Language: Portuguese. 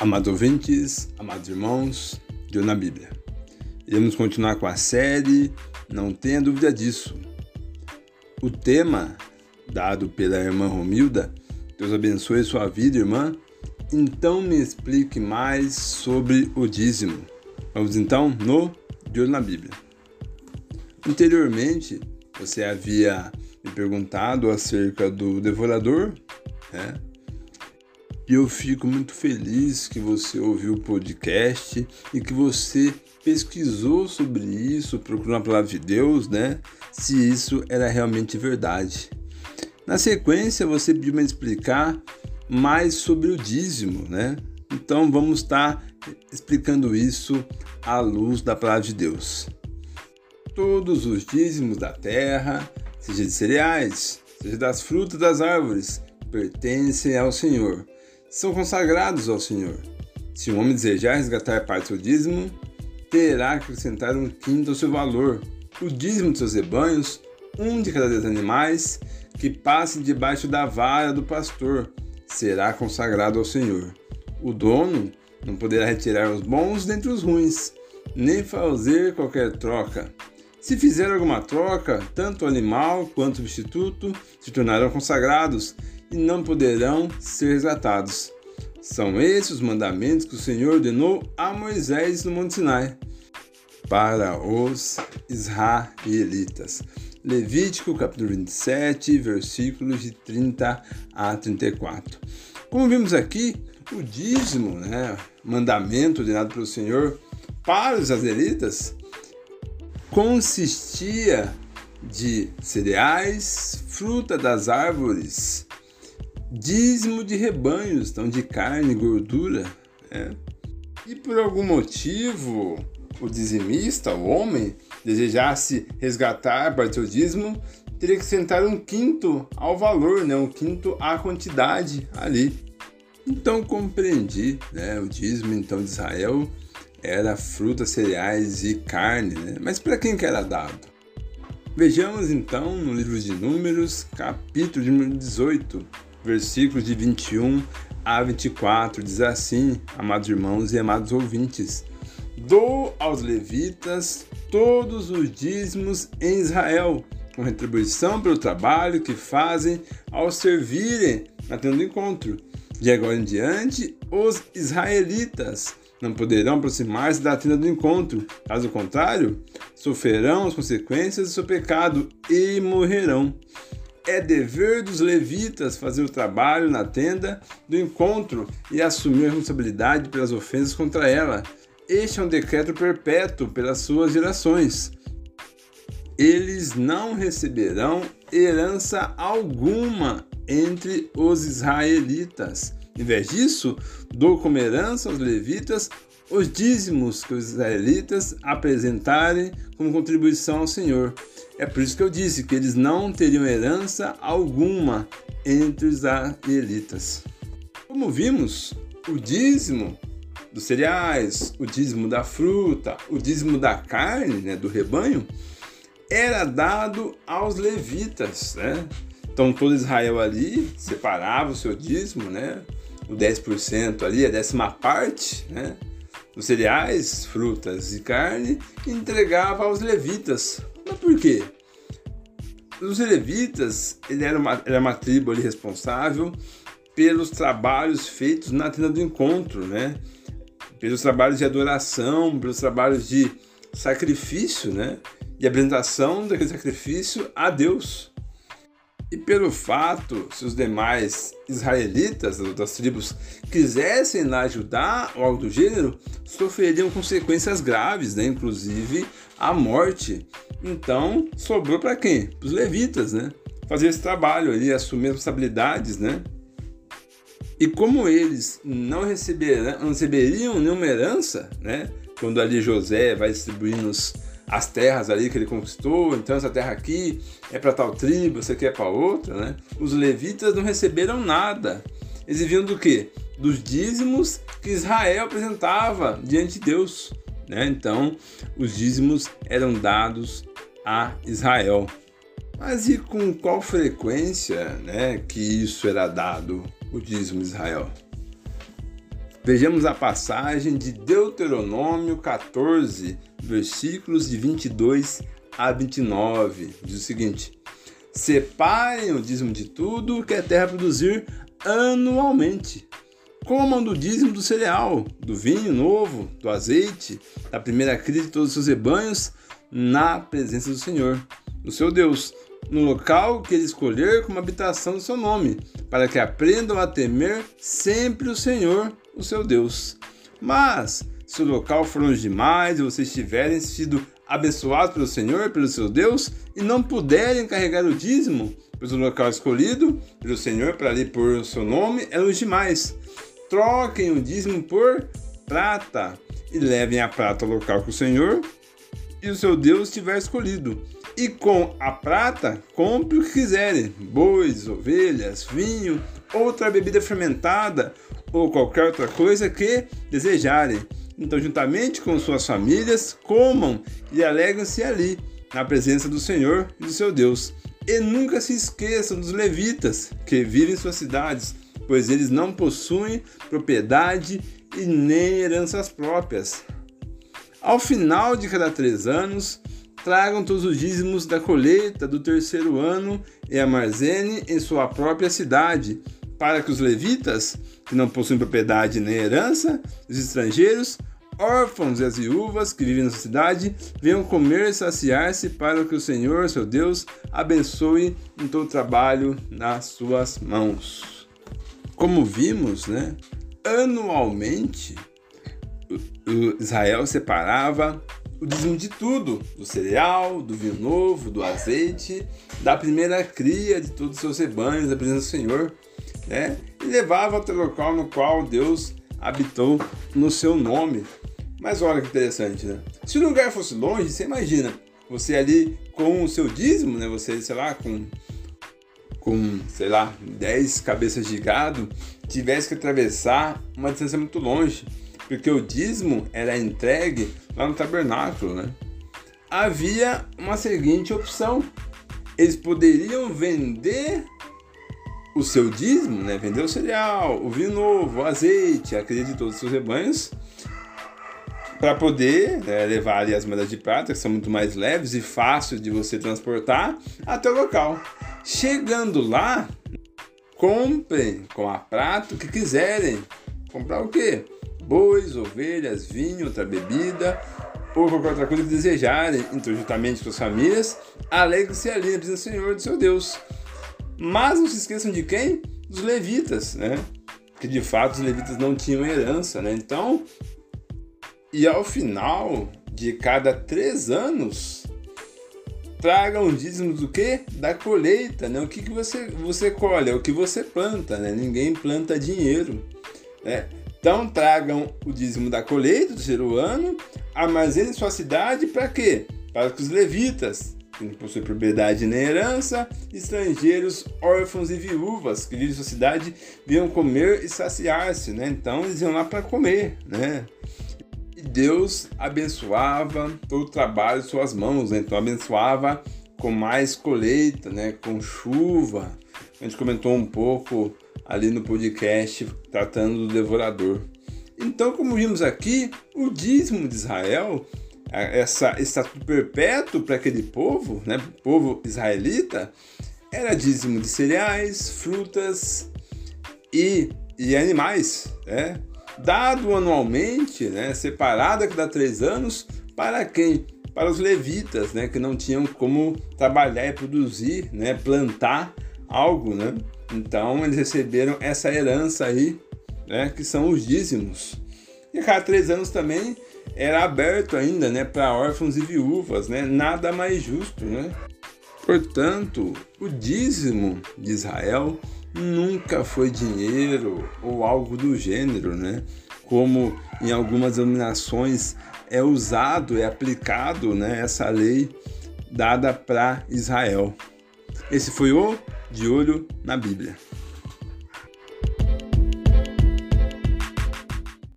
Amados ouvintes, amados irmãos, de na Bíblia. Iremos continuar com a série, não tenha dúvida disso. O tema dado pela irmã Romilda, Deus abençoe sua vida, irmã. Então me explique mais sobre o dízimo. Vamos então no de olho na Bíblia. Anteriormente, você havia me perguntado acerca do devorador, né? E eu fico muito feliz que você ouviu o podcast e que você pesquisou sobre isso, procurou na palavra de Deus, né? Se isso era realmente verdade. Na sequência, você pediu me explicar mais sobre o dízimo, né? Então vamos estar explicando isso à luz da palavra de Deus. Todos os dízimos da terra, seja de cereais, seja das frutas das árvores, pertencem ao Senhor são consagrados ao Senhor. Se um homem desejar resgatar parte do dízimo, terá que acrescentar um quinto ao seu valor, o dízimo de seus rebanhos, um de cada dez animais, que passe debaixo da vara do pastor, será consagrado ao Senhor. O dono não poderá retirar os bons dentre os ruins, nem fazer qualquer troca. Se fizer alguma troca, tanto o animal quanto o substituto se tornarão consagrados e não poderão ser resgatados. São esses os mandamentos que o Senhor ordenou a Moisés no Monte Sinai para os israelitas. Levítico capítulo 27, versículos de 30 a 34. Como vimos aqui, o dízimo, né, mandamento ordenado pelo Senhor para os israelitas, consistia de cereais, fruta das árvores, dízimo de rebanhos, então de carne, gordura. É. E por algum motivo, o dizimista, o homem, desejasse resgatar para seu dízimo, teria que sentar um quinto ao valor, né? um quinto à quantidade ali. Então compreendi, né? o dízimo então de Israel era frutas, cereais e carne, né? mas para quem que era dado? Vejamos então no livro de Números, capítulo número 18, versículos de 21 a 24, diz assim, amados irmãos e amados ouvintes: Dou aos levitas todos os dízimos em Israel, com retribuição pelo trabalho que fazem ao servirem na tenda do encontro. De agora em diante, os israelitas não poderão aproximar-se da tenda do encontro, caso contrário, sofrerão as consequências do seu pecado e morrerão. É dever dos levitas fazer o trabalho na tenda do encontro e assumir a responsabilidade pelas ofensas contra ela. Este é um decreto perpétuo pelas suas gerações. Eles não receberão herança alguma entre os israelitas. Em vez disso, dou como herança aos levitas os dízimos que os israelitas apresentarem como contribuição ao Senhor. É por isso que eu disse que eles não teriam herança alguma entre os israelitas. Como vimos, o dízimo dos cereais, o dízimo da fruta, o dízimo da carne, né, do rebanho, era dado aos levitas, né? Então todo Israel ali separava o seu dízimo, né? O 10% ali, a décima parte, né? Dos cereais, frutas e carne, entregava aos levitas mas por quê? Os levitas, ele era uma, era uma tribo ali responsável pelos trabalhos feitos na tenda do encontro, né? Pelos trabalhos de adoração, pelos trabalhos de sacrifício, né? De apresentação daquele sacrifício a Deus. E pelo fato, se os demais israelitas das outras tribos quisessem lá ajudar ou algo do gênero, sofreriam consequências graves, né? inclusive a morte. Então, sobrou para quem? Para os levitas, né? Fazer esse trabalho ali, assumir responsabilidades, né? E como eles não, receberam, não receberiam nenhuma herança, né? Quando ali José vai distribuindo as terras ali que ele conquistou, então essa terra aqui é para tal tribo, essa aqui é para outra, né? Os levitas não receberam nada. Eles viviam do quê? Dos dízimos que Israel apresentava diante de Deus, né? Então, os dízimos eram dados a Israel. Mas e com qual frequência, né, que isso era dado, o dízimo de Israel? Vejamos a passagem de Deuteronômio 14, versículos de 22 a 29. Diz o seguinte: Separem o dízimo de tudo que a terra produzir anualmente. Comam do dízimo do cereal, do vinho novo, do azeite, da primeira cria de todos os seus rebanhos, na presença do Senhor, do seu Deus, no local que ele escolher como habitação do seu nome, para que aprendam a temer sempre o Senhor, o seu Deus. Mas, se o local for longe demais e vocês tiverem sido abençoados pelo Senhor, pelo seu Deus, e não puderem carregar o dízimo, pois o local escolhido pelo Senhor para ali por o seu nome é longe demais. Troquem o dízimo por prata e levem a prata ao local que o Senhor e o seu Deus tiver escolhido. E com a prata, compre o que quiserem: bois, ovelhas, vinho, outra bebida fermentada ou qualquer outra coisa que desejarem. Então, juntamente com suas famílias, comam e alegrem-se ali, na presença do Senhor e do seu Deus. E nunca se esqueçam dos levitas que vivem em suas cidades, pois eles não possuem propriedade e nem heranças próprias. Ao final de cada três anos, tragam todos os dízimos da colheita do terceiro ano e armazene em sua própria cidade, para que os levitas, que não possuem propriedade nem herança, os estrangeiros, órfãos e as viúvas que vivem na cidade, venham comer e saciar-se para que o Senhor, seu Deus, abençoe em todo o trabalho nas suas mãos. Como vimos, né, anualmente Israel separava o dízimo de tudo, do cereal, do vinho novo, do azeite, da primeira cria de todos os seus rebanhos, da presença do Senhor, né? E levava até o local no qual Deus habitou no seu nome. Mas olha que interessante, né? Se o lugar fosse longe, você imagina, você ali com o seu dízimo, né? Você, sei lá, com com, sei lá, 10 cabeças de gado, tivesse que atravessar uma distância muito longe porque o dízimo era entregue lá no tabernáculo, né? Havia uma seguinte opção: eles poderiam vender o seu dízimo, né? Vender o cereal, o vinho novo, o azeite, a de todos os seus rebanhos, para poder né, levar ali as moedas de prata, que são muito mais leves e fáceis de você transportar, até o local. Chegando lá, comprem com a prata o que quiserem. Comprar o quê? bois, ovelhas, vinho, outra bebida ou qualquer outra coisa que desejarem, então, juntamente com as famílias, alegrem-se ali na presença do Senhor, do seu Deus. Mas não se esqueçam de quem? Dos levitas, né? Que de fato os levitas não tinham herança, né? Então, e ao final de cada três anos, tragam dízimos do que? Da colheita, né? O que, que você, você colhe? É o que você planta, né? Ninguém planta dinheiro, né? Então tragam o dízimo da colheita do terceiro ano, armazenem sua cidade para quê? Para que os levitas, que não possuem propriedade nem herança, estrangeiros, órfãos e viúvas que vivem em sua cidade, venham comer e saciar-se, né? Então eles iam lá para comer, né? E Deus abençoava todo o trabalho de suas mãos, né? Então abençoava com mais colheita, né? Com chuva. A gente comentou um pouco ali no podcast tratando do devorador. Então, como vimos aqui, o dízimo de Israel, essa estatuto perpétuo para aquele povo, né, povo israelita, era dízimo de cereais, frutas e, e animais, né, dado anualmente, né, separado a cada três anos, para quem? Para os levitas, né, que não tinham como trabalhar e produzir, né, plantar algo, né? Então eles receberam essa herança aí, né, que são os dízimos. E a cada três anos também era aberto ainda, né, para órfãos e viúvas, né? Nada mais justo, né? Portanto, o dízimo de Israel nunca foi dinheiro ou algo do gênero, né? Como em algumas denominações é usado, é aplicado, né, essa lei dada para Israel. Esse foi o de olho na Bíblia.